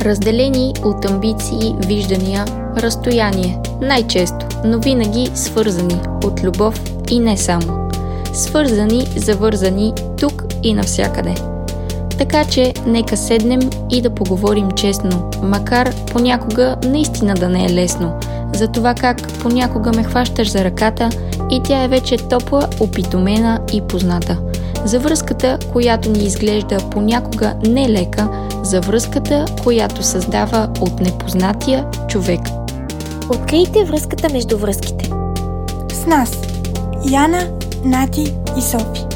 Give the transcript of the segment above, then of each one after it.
разделени от амбиции, виждания, разстояние, най-често, но винаги свързани от любов и не само. Свързани, завързани тук и навсякъде. Така че нека седнем и да поговорим честно, макар понякога наистина да не е лесно, за това как понякога ме хващаш за ръката и тя е вече топла, опитомена и позната. За връзката, която ни изглежда понякога нелека, за връзката, която създава от непознатия човек. Открийте връзката между връзките. С нас Яна, Нати и Софи.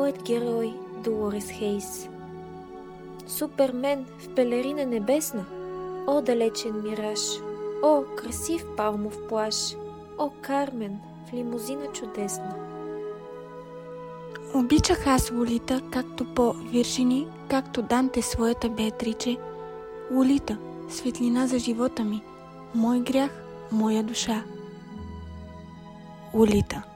Твоят герой, Долорес Хейс? Супермен в пелерина небесна? О, далечен мираж! О, красив палмов плаш! О, Кармен в лимузина чудесна! Обичах аз Лолита, както по Виржини, както Данте своята Беатриче. Лолита, светлина за живота ми, мой грях, моя душа. Лолита.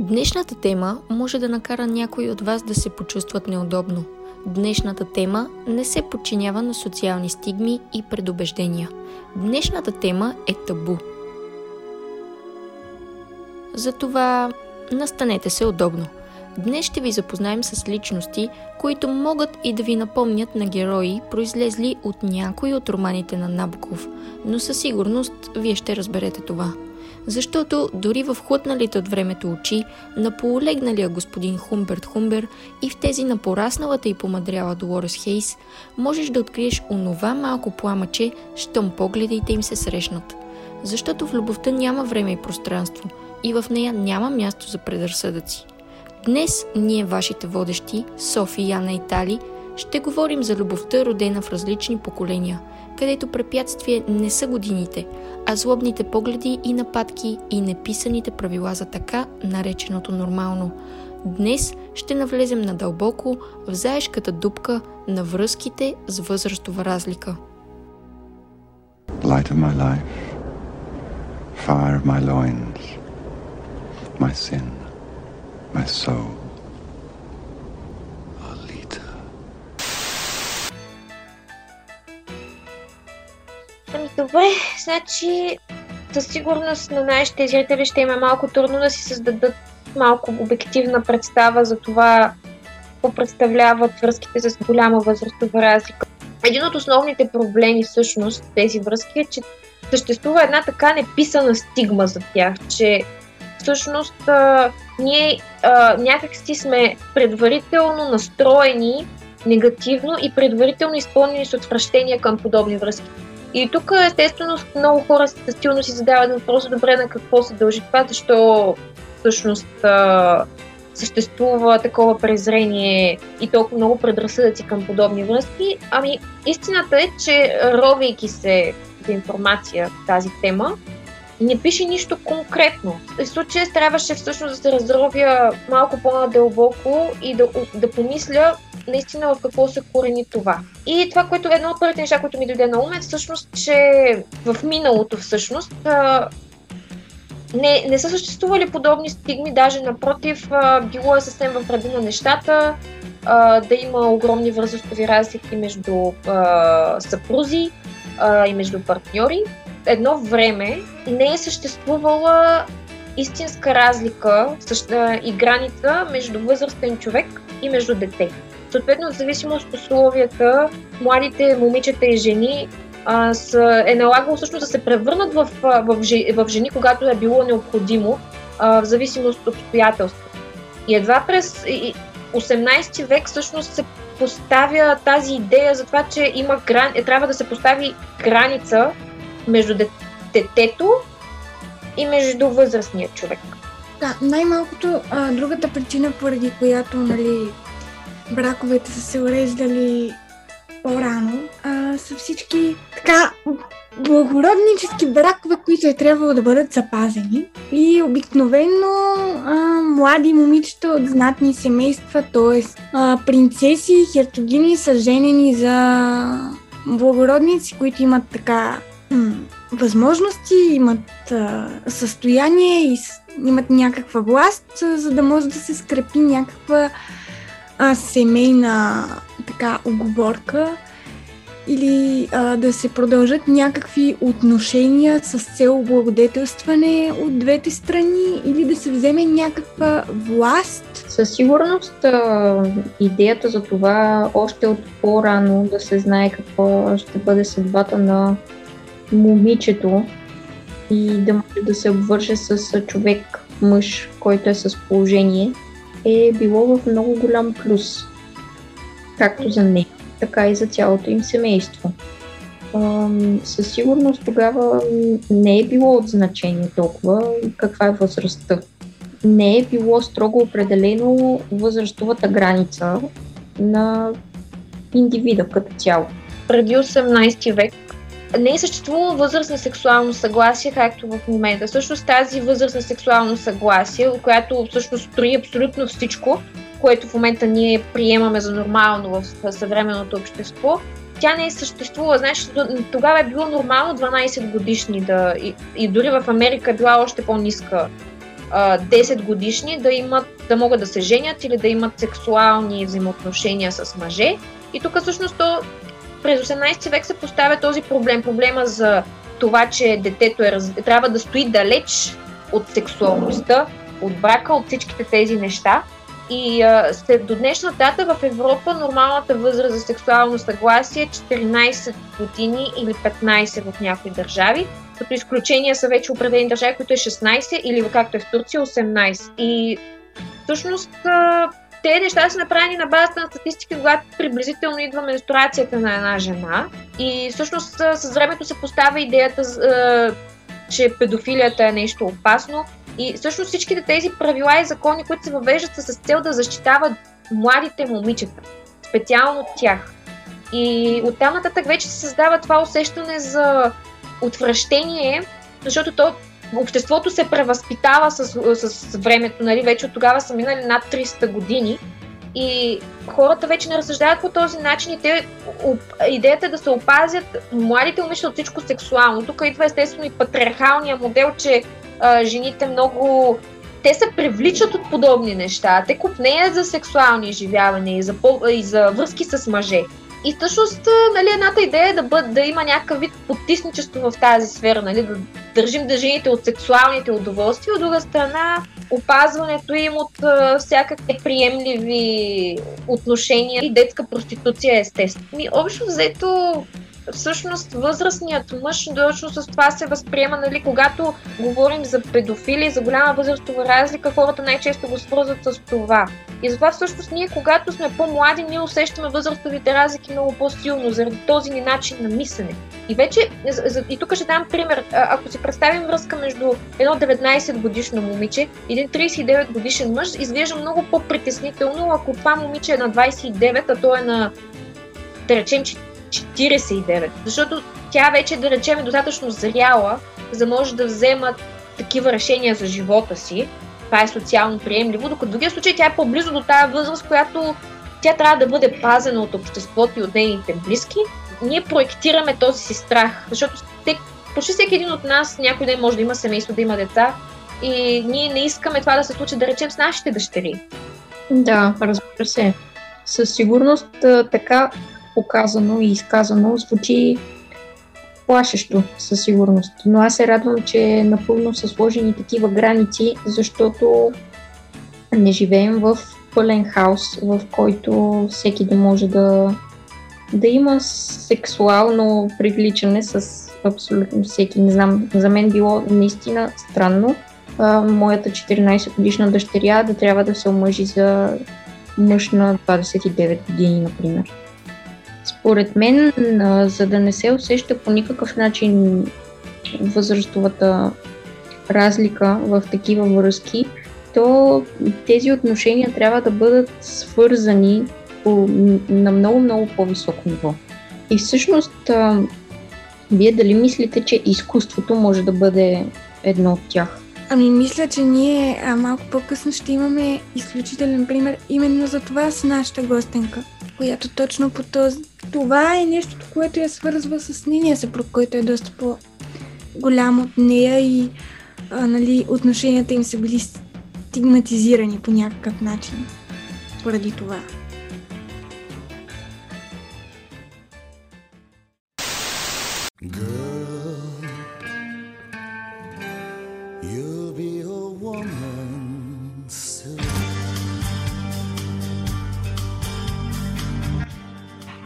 Днешната тема може да накара някои от вас да се почувстват неудобно. Днешната тема не се подчинява на социални стигми и предубеждения. Днешната тема е табу. Затова настанете се удобно. Днес ще ви запознаем с личности, които могат и да ви напомнят на герои, произлезли от някои от романите на Набоков, но със сигурност вие ще разберете това защото дори в хлътналите от времето очи на полулегналия господин Хумберт Хумбер и в тези на порасналата и помадряла Долорес Хейс, можеш да откриеш онова малко пламъче, щом погледите им се срещнат. Защото в любовта няма време и пространство и в нея няма място за предразсъдъци. Днес ние, вашите водещи, Софи, Яна и Тали, ще говорим за любовта, родена в различни поколения, където препятствие не са годините, а злобните погледи и нападки и неписаните правила за така нареченото нормално. Днес ще навлезем надълбоко в заешката дупка на връзките с възрастова разлика. Light of my life, fire of my loins, my sin, my soul. Добре, значи със сигурност на нашите зрители ще има малко трудно да си създадат малко обективна представа за това, какво представляват връзките с голяма възрастова разлика. Един от основните проблеми всъщност тези връзки е, че съществува една така неписана стигма за тях, че всъщност а, ние а, някакси сме предварително настроени негативно и предварително изпълнени с отвращение към подобни връзки. И тук, естествено, много хора силно си задават въпроса, добре, на какво се дължи това, защо всъщност съществува такова презрение и толкова много предразсъдъци към подобни връзки. Ами, истината е, че ровейки се за информация в тази тема, не пише нищо конкретно. В случая трябваше всъщност да се разровя малко по-надълбоко и да, да помисля наистина в какво се корени това. И това, което е едно от първите неща, които ми дойде на ум е всъщност, че в миналото всъщност не, не са съществували подобни стигми, даже напротив, било е съвсем в реда на нещата, да има огромни възрастови разлики между съпрузи и между партньори. Едно време не е съществувала истинска разлика и граница между възрастен човек и между дете. Съответно, в зависимост от условията, младите момичета и жени а, с, е налагало всъщност да се превърнат в, в, в жени, когато е било необходимо, а, в зависимост от обстоятелствата. И едва през 18 век всъщност се поставя тази идея за това, че има грани... е, трябва да се постави граница между детето и между възрастния човек. Да, най-малкото а, другата причина, поради която нали, браковете са се уреждали по-рано, а, са всички така благороднически бракове, които е трябвало да бъдат запазени. И обикновено а, млади момичета от знатни семейства, т.е. принцеси и херцогини са женени за благородници, които имат така м- възможности, имат а, състояние и с, имат някаква власт, за да може да се скрепи някаква а, семейна така оговорка или а, да се продължат някакви отношения с цел благодетелстване от двете страни или да се вземе някаква власт? Със сигурност а, идеята за това още от по-рано да се знае какво ще бъде съдбата на момичето и да може да се обвърже с човек, мъж, който е с положение, е било в много голям плюс. Както за нея, така и за цялото им семейство. Със сигурност тогава не е било от значение толкова каква е възрастта. Не е било строго определено възрастовата граница на индивида като цяло. Преди 18 век не е съществувала възраст на сексуално съгласие, както в момента. Всъщност тази възраст на сексуално съгласие, която всъщност строи абсолютно всичко, което в момента ние приемаме за нормално в съвременното общество, тя не е съществувала. Значи, тогава е било нормално 12 годишни да. И, и дори в Америка е била още по-ниска. 10 годишни да имат, да могат да се женят или да имат сексуални взаимоотношения с мъже. И тук всъщност то, през 18 век се поставя този проблем. Проблема за това, че детето е, трябва да стои далеч от сексуалността, от брака, от всичките тези неща. И а, след до днешна дата в Европа нормалната възраст за сексуално съгласие е 14 години или 15 в някои държави, като изключения са вече определени държави, които е 16 или както е в Турция 18. И всъщност те неща са направени на базата на статистики, когато приблизително идва менструацията на една жена. И всъщност с времето се поставя идеята, че педофилията е нещо опасно и всъщност всичките тези правила и закони, които се въвеждат са с цел да защитават младите момичета, специално тях. И оттам нататък вече се създава това усещане за отвращение, защото то, обществото се превъзпитава с, с времето, нали? вече от тогава са минали над 300 години и хората вече не разсъждават по този начин и те, идеята е да се опазят младите момичета от всичко сексуално. Тук идва естествено и патриархалния модел, че а, жените много те се привличат от подобни неща. Те купнеят за сексуални изживявания и за, и за връзки с мъже. И всъщност, нали, едната идея е да, бъд, да има някакъв вид потисничество в тази сфера, нали, да държим да жените от сексуалните удоволствия, от друга страна опазването им от а, всякакви приемливи отношения и детска проституция естествено. Общо взето всъщност възрастният мъж точно с това се възприема, нали, когато говорим за педофили, за голяма възрастова разлика, хората най-често го свързват с това. И затова всъщност ние, когато сме по-млади, ние усещаме възрастовите разлики много по-силно, заради този ни начин на мислене. И вече, и тук ще дам пример, ако си представим връзка между едно 19 годишно момиче и един 39 годишен мъж, изглежда много по-притеснително, ако това момиче е на 29, а то е на, да речем, 49. Защото тя вече, да речем, е достатъчно зряла, за да може да взема такива решения за живота си. Това е социално приемливо, докато в другия случай тя е по-близо до тази възраст, която тя трябва да бъде пазена от обществото и от нейните близки. Ние проектираме този си страх, защото те, почти всеки един от нас някой ден може да има семейство, да има деца и ние не искаме това да се случи, да речем, с нашите дъщери. Да, разбира се. Със сигурност така показано и изказано звучи плашещо със сигурност. Но аз се радвам, че напълно са сложени такива граници, защото не живеем в пълен хаос, в който всеки да може да, да има сексуално привличане с абсолютно всеки. Не знам, за мен било наистина странно а, моята 14 годишна дъщеря да трябва да се омъжи за мъж на 29 години, например. Според мен, за да не се усеща по никакъв начин възрастовата разлика в такива връзки, то тези отношения трябва да бъдат свързани по, на много-много по-високо ниво. И всъщност Вие дали мислите, че изкуството може да бъде едно от тях? Ами мисля, че ние а, малко по-късно ще имаме изключителен пример именно за това с нашата гостенка, която точно по този... Това е нещото, което я свързва с нейния съпруг, който е доста по-голям от нея и а, нали, отношенията им са били стигматизирани по някакъв начин поради това.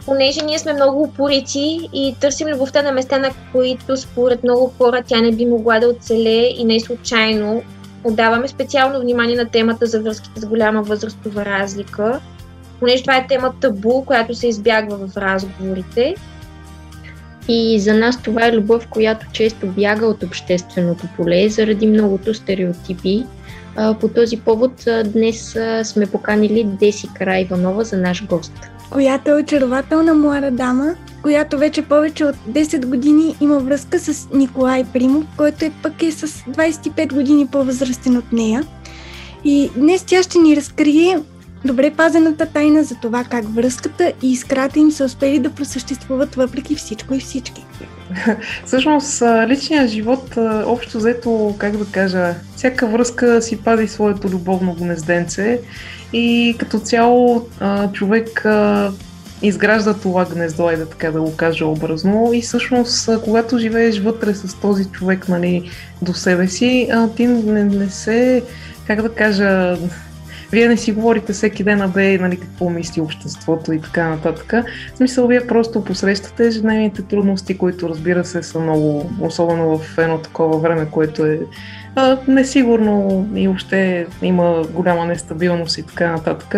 Понеже ние сме много упорити и търсим любовта на места, на които според много хора тя не би могла да оцелее и не случайно отдаваме специално внимание на темата за връзките с голяма възрастова разлика, понеже това е тема табу, която се избягва в разговорите. И за нас това е любов, която често бяга от общественото поле заради многото стереотипи. По този повод днес сме поканили Деси Карайванова за наш гост която е очарователна млада дама, която вече повече от 10 години има връзка с Николай Примов, който е пък е с 25 години по-възрастен от нея. И днес тя ще ни разкрие добре пазената тайна за това как връзката и искрата им са успели да просъществуват въпреки всичко и всички. Всъщност, личният живот, общо взето, как да кажа, всяка връзка си пази своето любовно гнезденце и като цяло човек изгражда това гнездо, и да така да го кажа образно. И всъщност, когато живееш вътре с този човек нали, до себе си, ти не, не се, как да кажа, вие не си говорите всеки ден, а бе, нали, какво мисли обществото и така нататък. В смисъл, вие просто посрещате ежедневните трудности, които разбира се са много, особено в едно такова време, което е а, несигурно и въобще има голяма нестабилност и така нататък.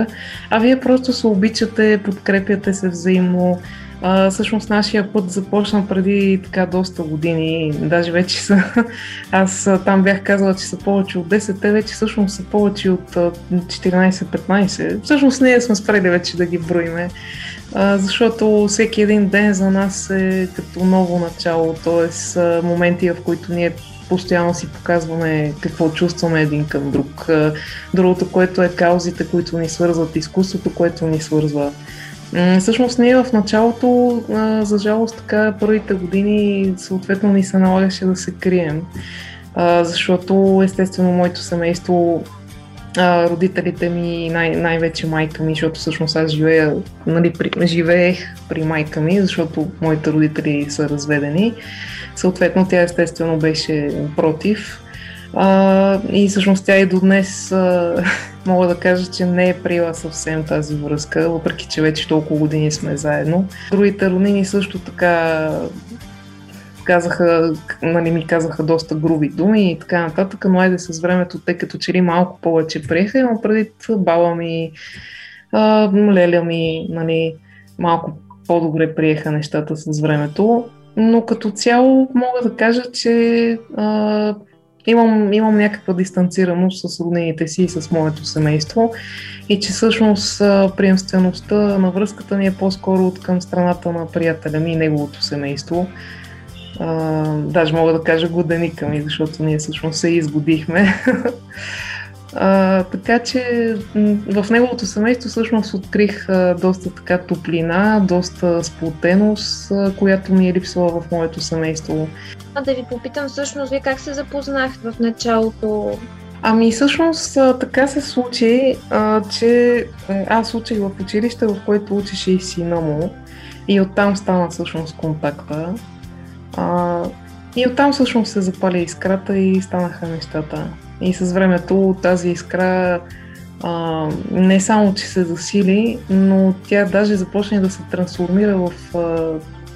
А вие просто се обичате, подкрепяте се взаимно, а, всъщност нашия път започна преди така доста години, даже вече са, аз там бях казала, че са повече от 10, те вече всъщност са повече от 14-15. Всъщност ние сме спрели вече да ги броиме, а, защото всеки един ден за нас е като ново начало, т.е. моменти, в които ние постоянно си показваме какво чувстваме един към друг. Другото, което е каузите, които ни свързват, изкуството, което ни свързва. Всъщност ние в началото, за жалост така, първите години съответно ни се налагаше да се крием, защото естествено моето семейство родителите ми, най- най-вече майка ми, защото всъщност аз живея, нали, при, живеех при майка ми, защото моите родители са разведени. Съответно, тя естествено беше против. А, и всъщност тя и до днес а, мога да кажа, че не е приела съвсем тази връзка, въпреки че вече толкова години сме заедно. Другите роднини също така казаха, нали, ми казаха доста груби думи и така нататък, но айде с времето, тъй като че ли малко повече приеха, но преди баба ми, а, леля ми, нали, малко по-добре приеха нещата с времето. Но като цяло мога да кажа, че а, имам, имам някаква дистанцираност с роднините си и с моето семейство и че всъщност приемствеността на връзката ни е по-скоро от към страната на приятеля ми и неговото семейство. А, даже мога да кажа годеника ми, защото ние всъщност се изгодихме. А, така че в неговото семейство всъщност открих а, доста така топлина, доста сплотеност, а, която ми е липсвала в моето семейство. А да ви попитам всъщност, вие как се запознахте в началото? Ами всъщност така се случи, а, че аз учих в училище, в което учеше и сина му и оттам стана всъщност контакта. А, и оттам всъщност се запали искрата и станаха нещата. И с времето тази искра а, не само, че се засили, но тя даже започне да се трансформира в а,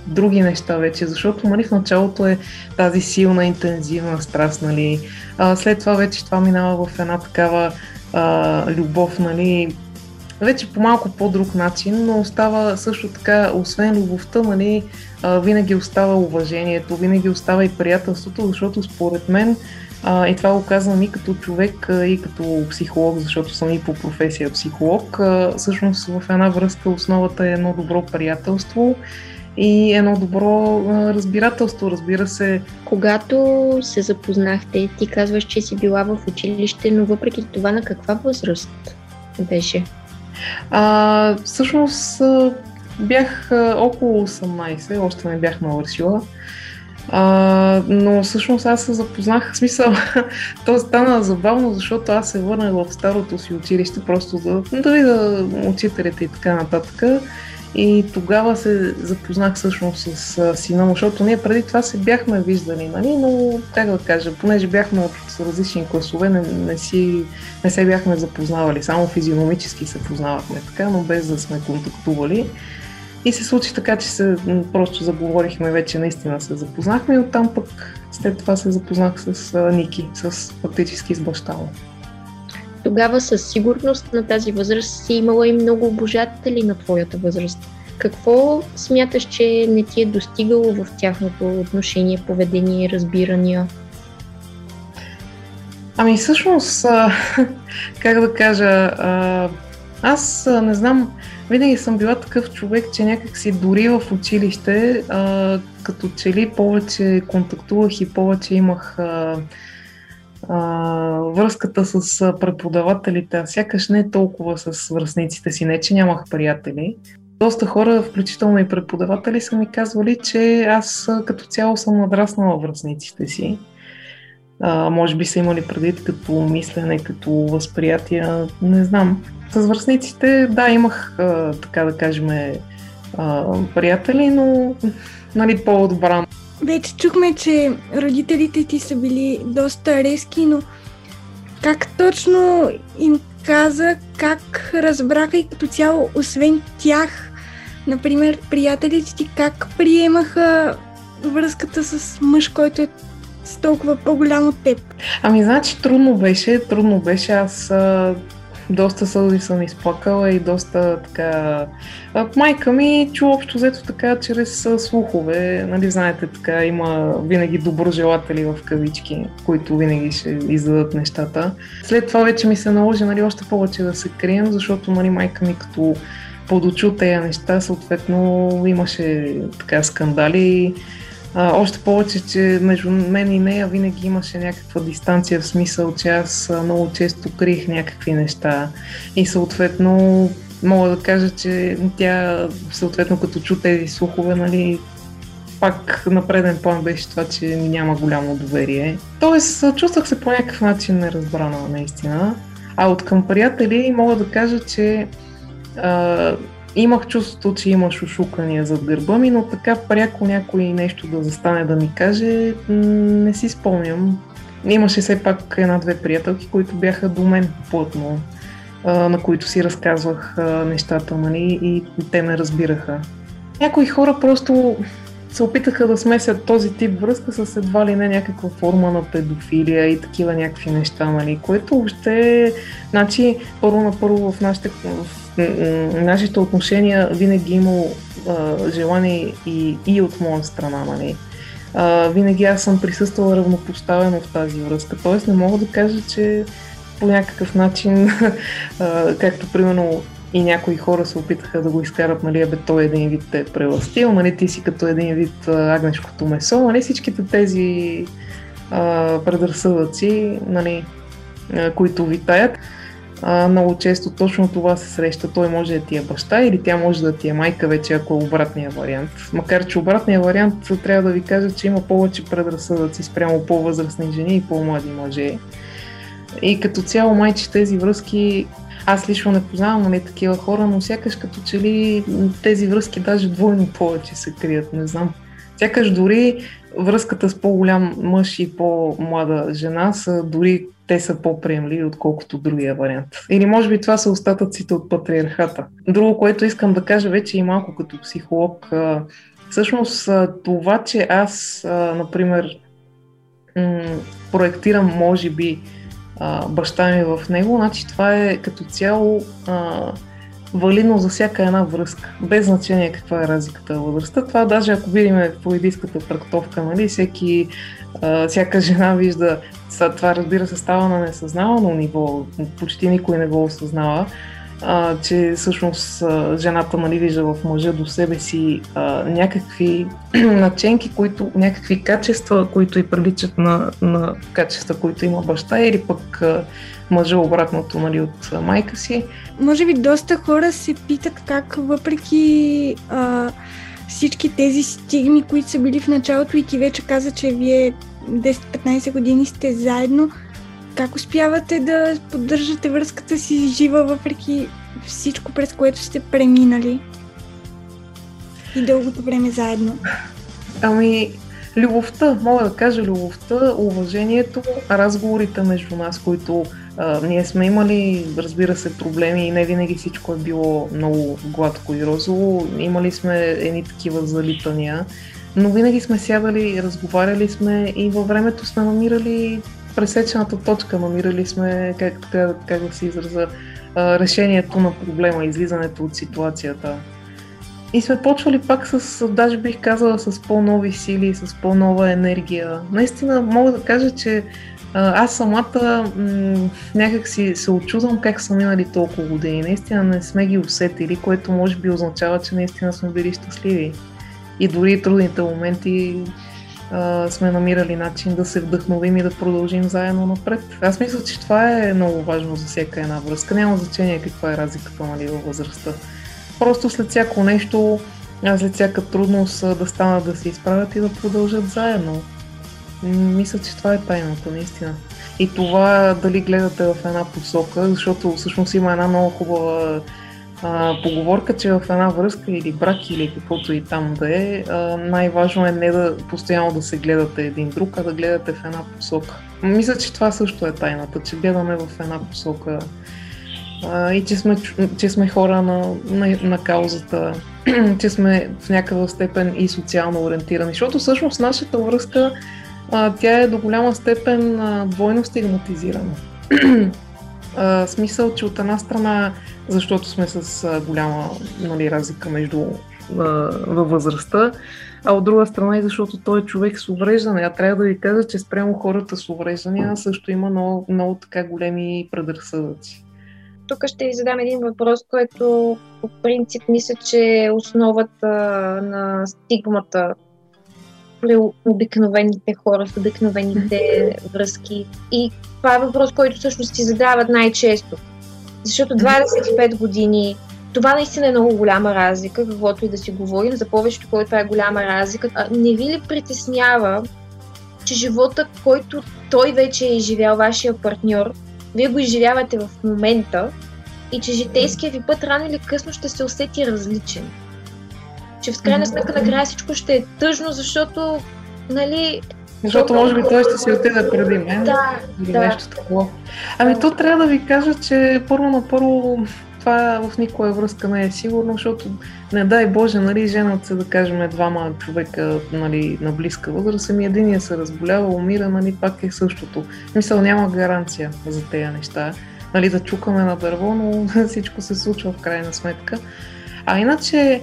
други неща вече, защото нали, в началото е тази силна, интензивна страст, нали. А, след това вече това минава в една такава а, любов, нали, вече по малко по-друг начин, но остава също така, освен любовта, нали, а, винаги остава уважението, винаги остава и приятелството, защото според мен а, и това го казвам и като човек, и като психолог, защото съм и по професия психолог. А, всъщност в една връзка основата е едно добро приятелство и едно добро разбирателство, разбира се. Когато се запознахте, ти казваш, че си била в училище, но въпреки това на каква възраст беше? А, всъщност бях около 18, още не бях навършила. А, но всъщност аз се запознах, в смисъл, то стана забавно, защото аз се върнах в старото си училище, просто да, да видя учителите и така нататък. И тогава се запознах всъщност с сина му, защото ние преди това се бяхме виждали, нали? но как да кажа, понеже бяхме от различни класове, не, не, си, не се бяхме запознавали, само физиономически се познавахме така, но без да сме контактували. И се случи така, че се, просто заговорихме вече, наистина се запознахме и оттам пък след това се запознах с а, Ники, с фактически с баща му. Тогава със сигурност на тази възраст си имала и много обожатели на твоята възраст. Какво смяташ, че не ти е достигало в тяхното отношение, поведение, разбирания? Ами всъщност, а, как да кажа, а, аз не знам, винаги съм била такъв човек, че някак си дори в училище, а, като че ли повече контактувах и повече имах а, а, връзката с преподавателите, а сякаш не толкова с връзниците си, не че нямах приятели. Доста хора, включително и преподаватели, са ми казвали, че аз като цяло съм надраснала връзниците си. А, може би са имали предвид като мислене, като възприятие, не знам. С връзниците, да, имах, а, така да кажем, а, приятели, но нали, по-отбран. Вече чухме, че родителите ти са били доста резки, но как точно им каза, как разбраха и като цяло, освен тях, например, приятелите ти, как приемаха връзката с мъж, който е с толкова по-голям от теб? Ами, значи трудно беше, трудно беше. Аз а, доста сълзи съм изплакала и доста така... Майка ми чу общо взето така чрез слухове. Нали, знаете, така има винаги доброжелатели в кавички, които винаги ще издадат нещата. След това вече ми се наложи нали, още повече да се крием, защото нали, майка ми като подочу тези неща, съответно имаше така скандали а, още повече, че между мен и нея винаги имаше някаква дистанция в смисъл, че аз много често криех някакви неща и съответно мога да кажа, че тя съответно като чу тези слухове, нали, пак на преден план беше това, че няма голямо доверие. Тоест, чувствах се по някакъв начин неразбрана, наистина. А от към приятели мога да кажа, че а, имах чувството, че има шушукания зад гърба ми, но така пряко някой нещо да застане да ми каже, не си спомням. Имаше все пак една-две приятелки, които бяха до мен плътно, на които си разказвах нещата, нали, и те ме разбираха. Някои хора просто се опитаха да смесят този тип връзка с едва ли не някаква форма на педофилия и такива някакви неща, нали, което въобще, значи, първо на първо в нашите, в нашите отношения винаги имало а, желание и, и от моя страна, нали. А, винаги аз съм присъствала равнопоставено в тази връзка, т.е. не мога да кажа, че по някакъв начин, а, както примерно и някои хора се опитаха да го изкарат, нали, бе, той един вид те е преластил, нали, ти си като един вид агнешкото месо, нали, всичките тези а, предразсъдъци, нали, които витаят. А, много често точно това се среща. Той може да ти е баща или тя може да ти е майка вече, ако е обратния вариант. Макар, че обратния вариант трябва да ви кажа, че има повече предразсъдъци спрямо по-възрастни жени и по-млади мъже. И като цяло майче тези връзки аз лично не познавам нали, такива хора, но сякаш като че ли тези връзки даже двойно повече се крият, не знам. Сякаш дори връзката с по-голям мъж и по-млада жена са дори те са по-приемливи, отколкото другия вариант. Или може би това са остатъците от патриархата. Друго, което искам да кажа вече и малко като психолог, всъщност това, че аз, например, проектирам, може би, баща ми в него, значи това е като цяло валидно за всяка една връзка, без значение каква е разликата във възрастта. Това даже ако видим по едиската трактовка, нали, всеки, а, всяка жена вижда, това разбира се става на несъзнавано ниво, почти никой не го осъзнава. А, че всъщност а, жената нали, вижда в мъжа до себе си а, някакви наченки, които, някакви качества, които и приличат на, на качества, които има баща или пък а, мъжа обратното нали, от майка си. Може би доста хора се питат как въпреки а, всички тези стигми, които са били в началото и ти вече каза, че вие 10-15 години сте заедно, как успявате да поддържате връзката си жива, въпреки всичко, през което сте преминали и дългото време заедно? Ами, любовта, мога да кажа любовта, уважението, разговорите между нас, които а, ние сме имали, разбира се, проблеми и не винаги всичко е било много гладко и розово. Имали сме едни такива залитания, но винаги сме сядали, разговаряли сме и във времето сме намирали пресечената точка, намирали сме, как, как, как да се израза, решението на проблема, излизането от ситуацията. И сме почвали пак с, даже бих казала, с по-нови сили, с по-нова енергия. Наистина мога да кажа, че аз самата м- някак си се очудвам как са минали толкова години. Наистина не сме ги усетили, което може би означава, че наистина сме били щастливи. И дори трудните моменти сме намирали начин да се вдъхновим и да продължим заедно напред. Аз мисля, че това е много важно за всяка една връзка. Няма значение каква е разликата нали, във възрастта. Просто след всяко нещо, след всяка трудност да станат да се изправят и да продължат заедно. Мисля, че това е тайната, наистина. И това дали гледате в една посока, защото всъщност има една много хубава а, поговорка, че в една връзка или брак или каквото и там да е, а, най-важно е не да постоянно да се гледате един друг, а да гледате в една посока. Мисля, че това също е тайната, че гледаме в една посока а, и че сме, че сме хора на, на, на каузата, че сме в някаква степен и социално ориентирани, защото всъщност нашата връзка а, тя е до голяма степен а, двойно стигматизирана. а, смисъл, че от една страна, защото сме с голяма нали, разлика между а, във възрастта, а от друга страна и защото той е човек с увреждане. А трябва да ви кажа, че спрямо хората с увреждания също има много, много така големи предразсъдъци. Тук ще ви задам един въпрос, който по принцип мисля, че е основата на стигмата обикновените хора, с обикновените връзки. И това е въпрос, който всъщност си задават най-често. Защото 25 години, това наистина е много голяма разлика, каквото и да си говорим, за повечето хора това е голяма разлика. Не ви ли притеснява, че живота, който той вече е изживял, вашия партньор, вие го изживявате в момента и че житейския ви път рано или късно ще се усети различен че в крайна сметка накрая всичко ще е тъжно, защото, нали... Защото може би той ще си отиде преди мен. Да, или да. нещо такова. Ами то трябва да ви кажа, че първо на първо това в никоя връзка не е сигурно, защото не дай Боже, нали, женат се, да кажем, двама човека нали, на близка възраст, ами единия се разболява, умира, нали, пак е същото. Мисъл, няма гаранция за тези неща. Нали, да чукаме на дърво, но всичко се случва в крайна сметка. А иначе,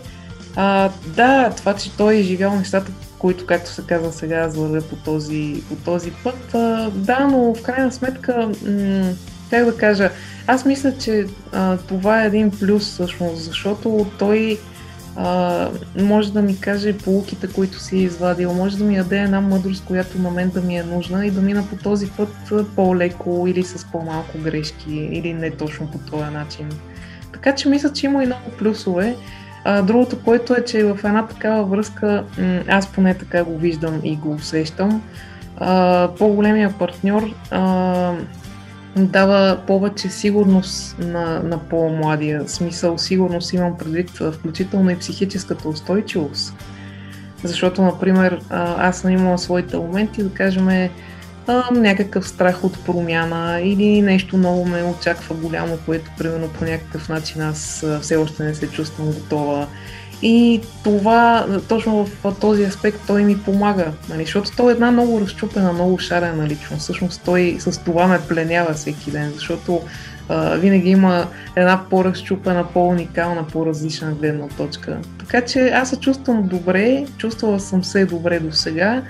а, да, това, че той е живял нещата, които, както се казва сега, вървя по този, по този път. А, да, но в крайна сметка, м- как да кажа, аз мисля, че а, това е един плюс всъщност, защото той а, може да ми каже полуките, които си е извадил, може да ми даде една мъдрост, която на мен да ми е нужна и да мина по този път по-леко или с по-малко грешки, или не точно по този начин. Така че мисля, че има и много плюсове. А, другото, което е, че в една такава връзка, аз поне така го виждам и го усещам, а, по-големия партньор а, дава повече сигурност на, на по-младия. Смисъл, сигурност имам предвид, включително и психическата устойчивост. Защото, например, аз съм имала своите моменти, да кажем, а, някакъв страх от промяна или нещо ново ме очаква голямо, което примерно по някакъв начин аз все още не се чувствам готова. И това, точно в този аспект, той ми помага, нали? защото той е една много разчупена, много шарена личност. Всъщност той с това ме пленява всеки ден, защото а, винаги има една по-разчупена, по-уникална, по-различна гледна точка. Така че аз се чувствам добре, чувствала съм се добре до сега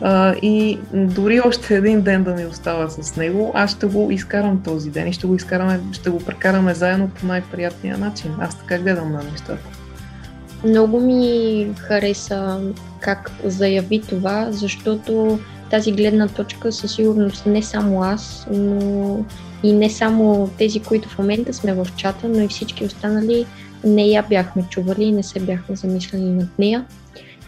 А, и дори още един ден да ми остава с него, аз ще го изкарам този ден и ще го, изкараме, ще го прекараме заедно по най-приятния начин. Аз така гледам на нещата. Много ми хареса как заяви това, защото тази гледна точка със сигурност не само аз, но и не само тези, които в момента сме в чата, но и всички останали не я бяхме чували и не се бяхме замисляли над нея.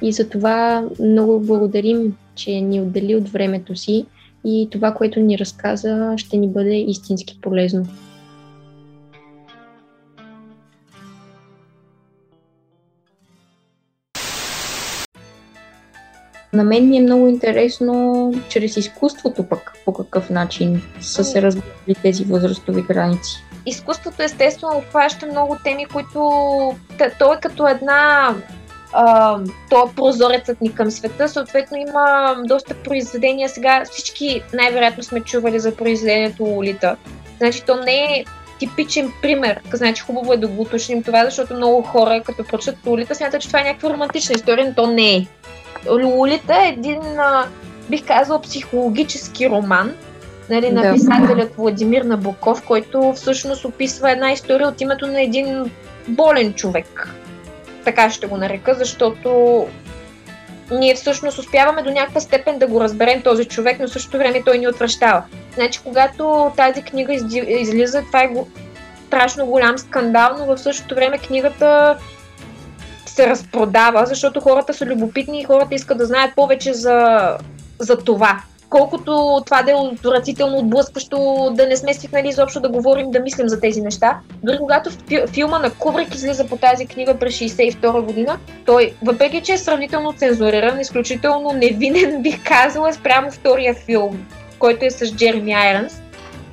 И за това много благодарим, че ни отдели от времето си и това, което ни разказа, ще ни бъде истински полезно. На мен ми е много интересно чрез изкуството пък по какъв начин са се разбили тези възрастови граници. Изкуството естествено обхваща много теми, които той е като една то е прозорецът ни към света. Съответно има доста произведения. Сега всички най-вероятно сме чували за произведението Лолита. Значи то не е типичен пример. Значи хубаво е да го уточним това, защото много хора, като прочат Лолита, смятат, че това е някаква романтична история, но то не е. Лолита е един, бих казал, психологически роман, нали, на писателят Владимир Набоков, който всъщност описва една история от името на един болен човек. Така ще го нарека, защото ние всъщност успяваме до някаква степен да го разберем този човек, но в същото време той ни отвръщава. Значи, когато тази книга излиза, това е страшно голям скандал, но в същото време книгата се разпродава, защото хората са любопитни и хората искат да знаят повече за, за това. Колкото това да е отвратително, отблъскващо, да не сме свикнали изобщо да говорим, да мислим за тези неща. Дори когато филма на Кубрик излиза по тази книга през 62 година, той, въпреки че е сравнително цензуриран, изключително невинен, бих казала, спрямо втория филм, който е с Джереми Айронс,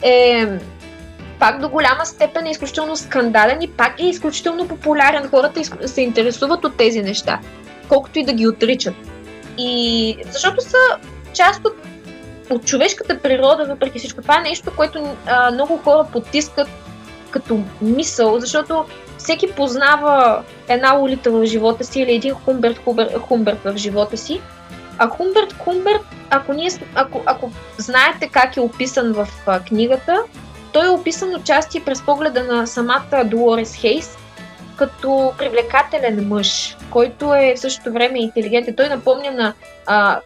е пак до голяма степен е изключително скандален и пак е изключително популярен. Хората се интересуват от тези неща, колкото и да ги отричат. И защото са част от, от човешката природа, въпреки всичко. Това е нещо, което а, много хора потискат като мисъл, защото всеки познава една улица в живота си или един Хумберт Хумберт, Хумберт в живота си. А Хумберт Хумберт, ако, ние, ако, ако знаете как е описан в а, книгата, той е описан отчасти през погледа на самата Долорес Хейс, като привлекателен мъж, който е в същото време интелигентен. Той напомня на а,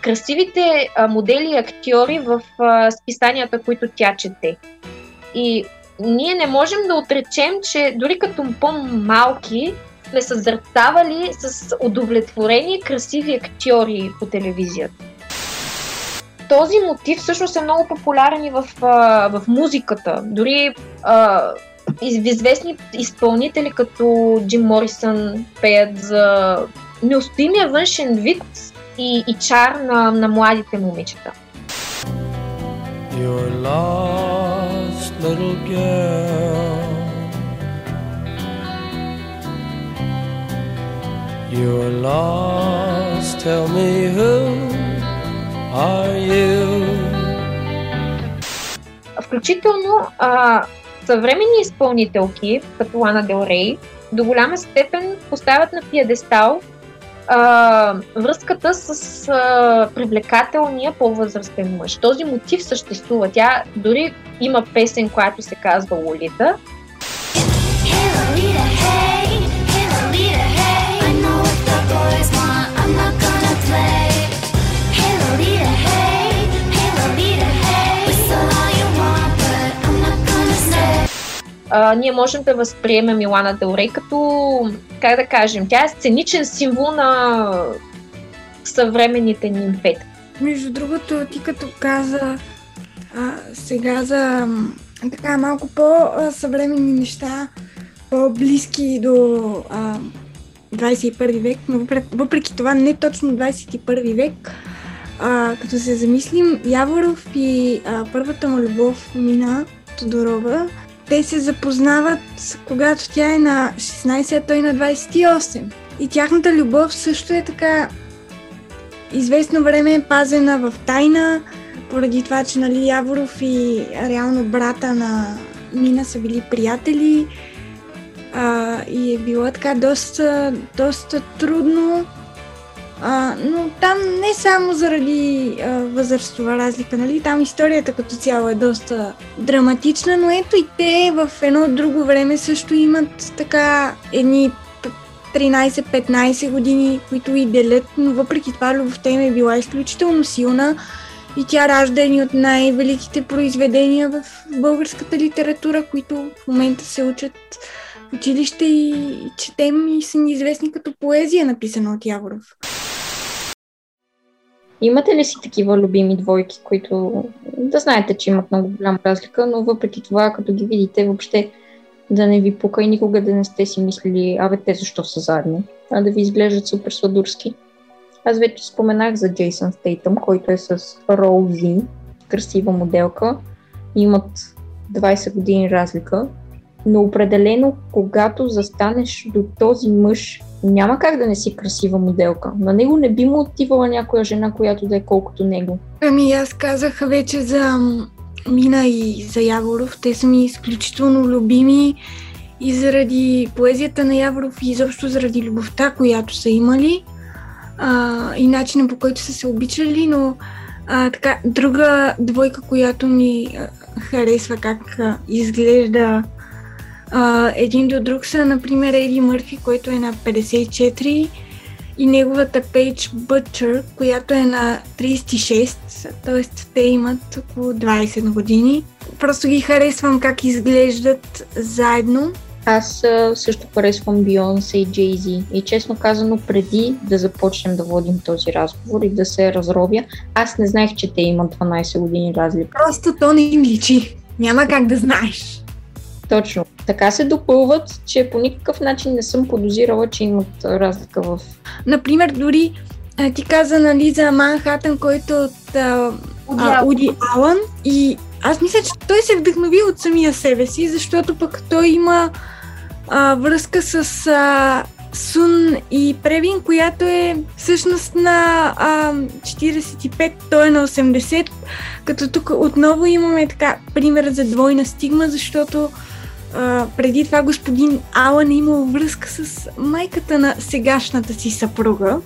красивите а, модели и актьори в а, списанията, които тя чете. И ние не можем да отречем, че дори като по-малки сме съзърцавали с удовлетворени красиви актьори по телевизията този мотив всъщност е много популярен и в, в музиката. Дори а, известни изпълнители като Джим Морисън пеят за неустоимия външен вид и, и чар на, на младите момичета. Your lost little girl You're lost, tell me who are you? Включително а, съвременни изпълнителки, като Лана Дел Рей, до голяма степен поставят на пиедестал а, връзката с а, привлекателния по-възрастен мъж. Този мотив съществува. Тя дори има песен, която се казва Лолита. Hey, Lolita, hey, hey, Lolita, hey. I know what the boys want, I'm not а, ние можем да възприемем Милана Делрей като, как да кажем, тя е сценичен символ на съвременните нимфети. Между другото, ти като каза а, сега за така малко по-съвременни неща, по-близки до а, 21 век, но въпреки това не точно 21 век, а, като се замислим, Яворов и а, първата му любов Мина Тодорова те се запознават, когато тя е на 16, а той на 28. И тяхната любов също е така известно време е пазена в тайна, поради това, че нали, Яворов и реално брата на Мина са били приятели. А, и е било така доста, доста трудно А, но там не само заради а, възрастова разлика, нали? Там историята като цяло е доста драматична, но ето и те в едно друго време също имат така едни 13-15 години, които и делят, но въпреки това любовта им е била изключително силна и тя ражда едни от най-великите произведения в българската литература, които в момента се учат в училище и четем и са ни известни като поезия, написана от Яворов. Имате ли си такива любими двойки, които да знаете, че имат много голяма разлика, но въпреки това, като ги видите, въобще да не ви пука и никога да не сте си мислили, абе те защо са заедно, а да ви изглеждат супер сладурски. Аз вече споменах за Джейсън Стейтъм, който е с Роузи, красива моделка. Имат 20 години разлика, но определено, когато застанеш до този мъж, няма как да не си красива моделка. На него не би му отивала някоя жена, която да е колкото него. Ами аз казах вече за Мина и за Яворов. Те са ми изключително любими и заради поезията на Яворов и изобщо заради любовта, която са имали а, и начина по който са се обичали, но а, така, друга двойка, която ми харесва как а, изглежда а, един до друг са, например, Еди Мърфи, който е на 54 и неговата Пейдж Бътчър, която е на 36, т.е. те имат около 20 години. Просто ги харесвам как изглеждат заедно. Аз също харесвам Бионсе и Джейзи. И честно казано, преди да започнем да водим този разговор и да се разробя, аз не знаех, че те имат 12 години разлика. Просто то не им личи. Няма как да знаеш. Точно. Така се допълват, че по никакъв начин не съм подозирала, че имат разлика в... Например, дори ти каза, нали, за Манхатън, който от а, Уди Алън. И аз мисля, че той се вдъхнови от самия себе си, защото пък той има а, връзка с а, Сун и Превин, която е всъщност на а, 45, той е на 80, като тук отново имаме така пример за двойна стигма, защото преди това господин Алън е имал връзка с майката на сегашната си съпруга.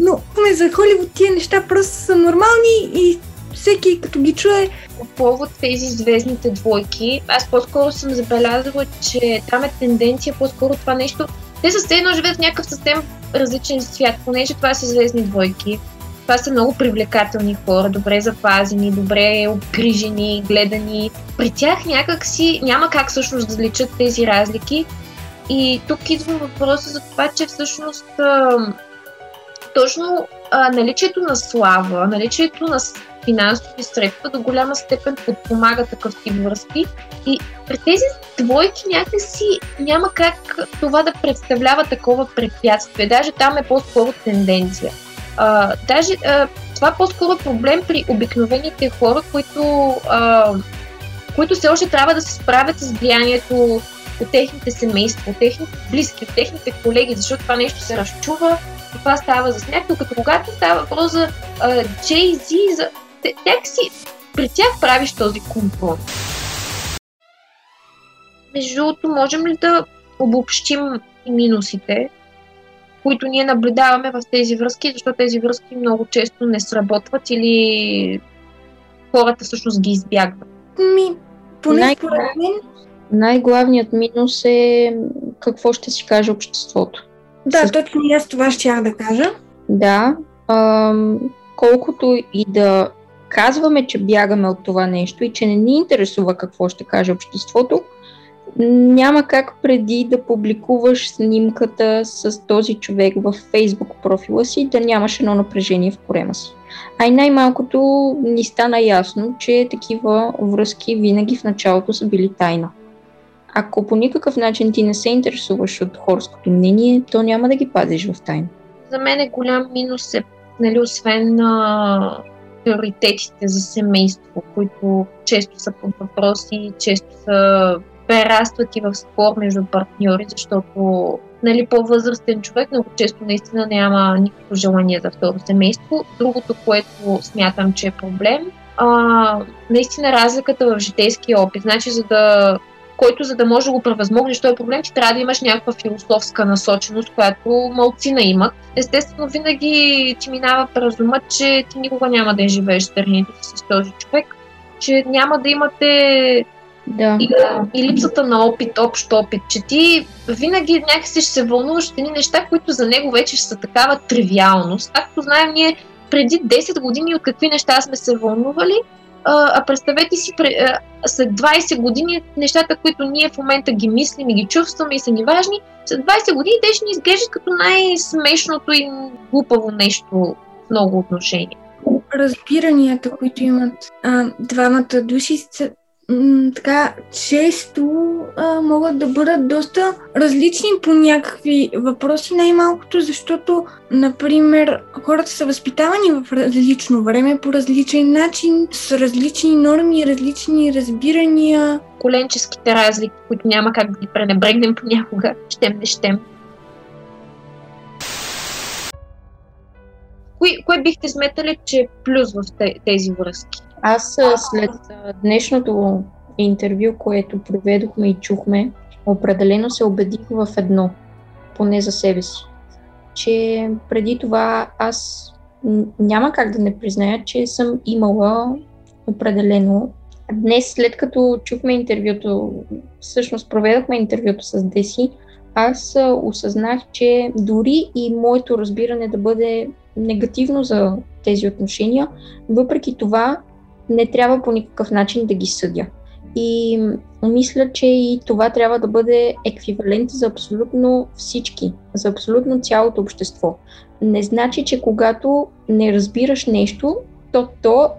Но ме за Холивуд тия неща просто са нормални и всеки като ги чуе... По повод тези звездните двойки, аз по-скоро съм забелязала, че там е тенденция по-скоро това нещо. Те все едно живеят в някакъв съвсем различен свят, понеже това са звездни двойки. Това са много привлекателни хора, добре запазени, добре обгрижени, гледани. При тях някак си няма как всъщност да личат тези разлики. И тук идва въпроса за това, че всъщност точно наличието на слава, наличието на финансови средства до голяма степен подпомага такъв тип връзки. И при тези двойки някакси няма как това да представлява такова препятствие. Даже там е по-скоро тенденция. А, даже а, това по-скоро е проблем при обикновените хора, които, а, които все още трябва да се справят с влиянието от техните семейства, от техните близки, от техните колеги, защото това нещо се разчува и това става за смях, като когато става въпрос за Jay-Z, за някакси при тях правиш този компромис. Между другото, можем ли да обобщим минусите, които ние наблюдаваме в тези връзки, защото тези връзки много често не сработват или хората всъщност ги избягват? Ми, поне Най- според мен... Най-главният минус е какво ще си каже обществото. Да, С... точно и аз това ще да кажа. Да, ам, колкото и да казваме, че бягаме от това нещо и че не ни интересува какво ще каже обществото, няма как преди да публикуваш снимката с този човек в фейсбук профила си да нямаш едно напрежение в корема си. А и най-малкото ни стана ясно, че такива връзки винаги в началото са били тайна. Ако по никакъв начин ти не се интересуваш от хорското мнение, то няма да ги пазиш в тайна. За мен е голям минус е, нали, освен на приоритетите за семейство, които често са под въпроси, често са прерастват и в спор между партньори, защото нали, по-възрастен човек много често наистина няма никакво желание за второ семейство. Другото, което смятам, че е проблем, а, наистина разликата в житейския опит. Значи, за да който за да може да го превъзмогнеш този проблем, ти трябва да имаш някаква философска насоченост, която малцина имат. Естествено, винаги ти минава през ума, че ти никога няма да живееш страните си с този човек, че няма да имате да. И, и липсата на опит, общ опит, че ти винаги някакси ще се вълнуваш от едни неща, които за него вече ще са такава тривиалност. Както знаем, ние преди 10 години от какви неща сме се вълнували, а представете си след 20 години нещата, които ние в момента ги мислим и ги чувстваме и са ни важни, след 20 години те ще ни изглеждат като най-смешното и глупаво нещо в много отношения. Разбиранията, които имат а, двамата души, са така често а, могат да бъдат доста различни по някакви въпроси, най-малкото защото, например, хората са възпитавани в различно време, по различен начин, с различни норми, различни разбирания. Коленческите разлики, които няма как да ги пренебрегнем понякога, щем не щем. Кое, кое бихте сметали, че е плюс в тези връзки? Аз след днешното интервю, което проведохме и чухме, определено се убедих в едно, поне за себе си, че преди това аз няма как да не призная, че съм имала определено. Днес, след като чухме интервюто, всъщност проведохме интервюто с Деси, аз осъзнах, че дори и моето разбиране да бъде негативно за тези отношения, въпреки това не трябва по никакъв начин да ги съдя. И мисля, че и това трябва да бъде еквивалент за абсолютно всички, за абсолютно цялото общество. Не значи, че когато не разбираш нещо, то то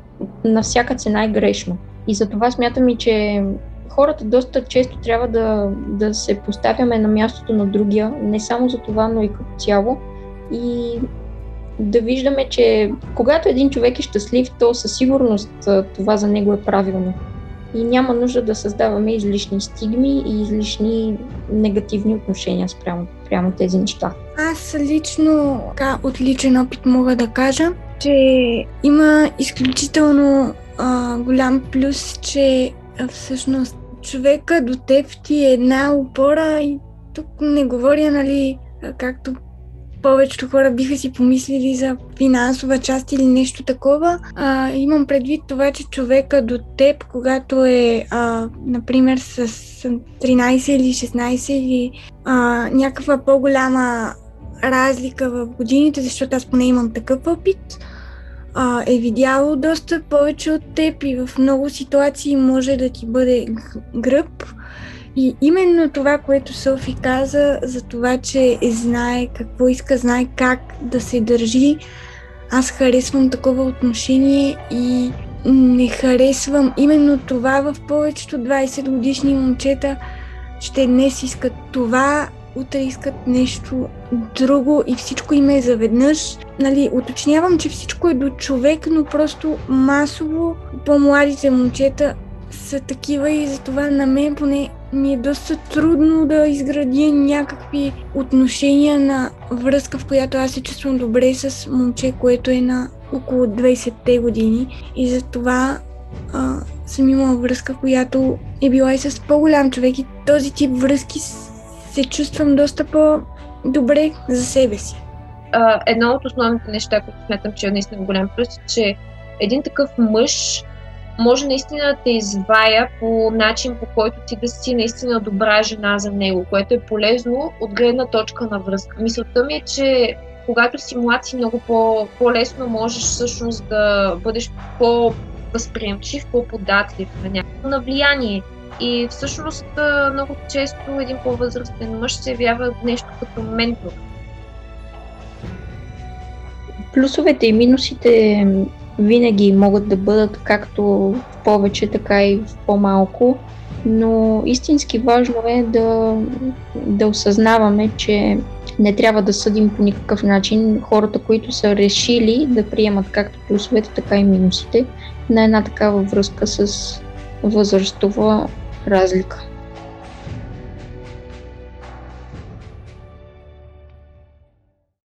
на всяка цена е грешно. И за това смятам и, че хората доста често трябва да, да се поставяме на мястото на другия, не само за това, но и като цяло. И да виждаме, че когато един човек е щастлив, то със сигурност това за него е правилно. И няма нужда да създаваме излишни стигми и излишни негативни отношения спрямо, спрямо тези неща. Аз лично, така, от личен опит мога да кажа, че има изключително а, голям плюс, че всъщност човека до теб ти е една опора и тук не говоря, нали, както повечето хора биха си помислили за финансова част или нещо такова. А, имам предвид това, че човека до теб, когато е, а, например, с 13 или 16 или а, някаква по-голяма разлика в годините, защото аз поне имам такъв опит, а, е видяло доста повече от теб и в много ситуации може да ти бъде гръб и именно това, което Софи каза, за това, че знае какво иска, знае как да се държи, аз харесвам такова отношение и не харесвам именно това в повечето 20 годишни момчета, ще днес искат това, утре искат нещо друго и всичко им е заведнъж. Нали, уточнявам, че всичко е до човек, но просто масово по-младите момчета са такива и затова на мен поне ми е доста трудно да изградя някакви отношения на връзка, в която аз се чувствам добре с момче, което е на около 20-те години. И затова а, съм имала връзка, която е била и с по-голям човек и този тип връзки се чувствам доста по-добре за себе си. едно от основните неща, които смятам, че е наистина голям плюс, е, че един такъв мъж може наистина да те извая по начин, по който ти да си наистина добра жена за него, което е полезно от гледна точка на връзка. Мисълта ми е, че когато си млад си много по- по-лесно можеш всъщност да бъдеш по-възприемчив, по-податлив на някакво на влияние. И всъщност много често един по-възрастен мъж се явява нещо като ментор. Плюсовете и минусите винаги могат да бъдат както в повече, така и в по-малко, но истински важно е да, да осъзнаваме, че не трябва да съдим по никакъв начин хората, които са решили да приемат както плюсовете, така и минусите на една такава връзка с възрастова разлика.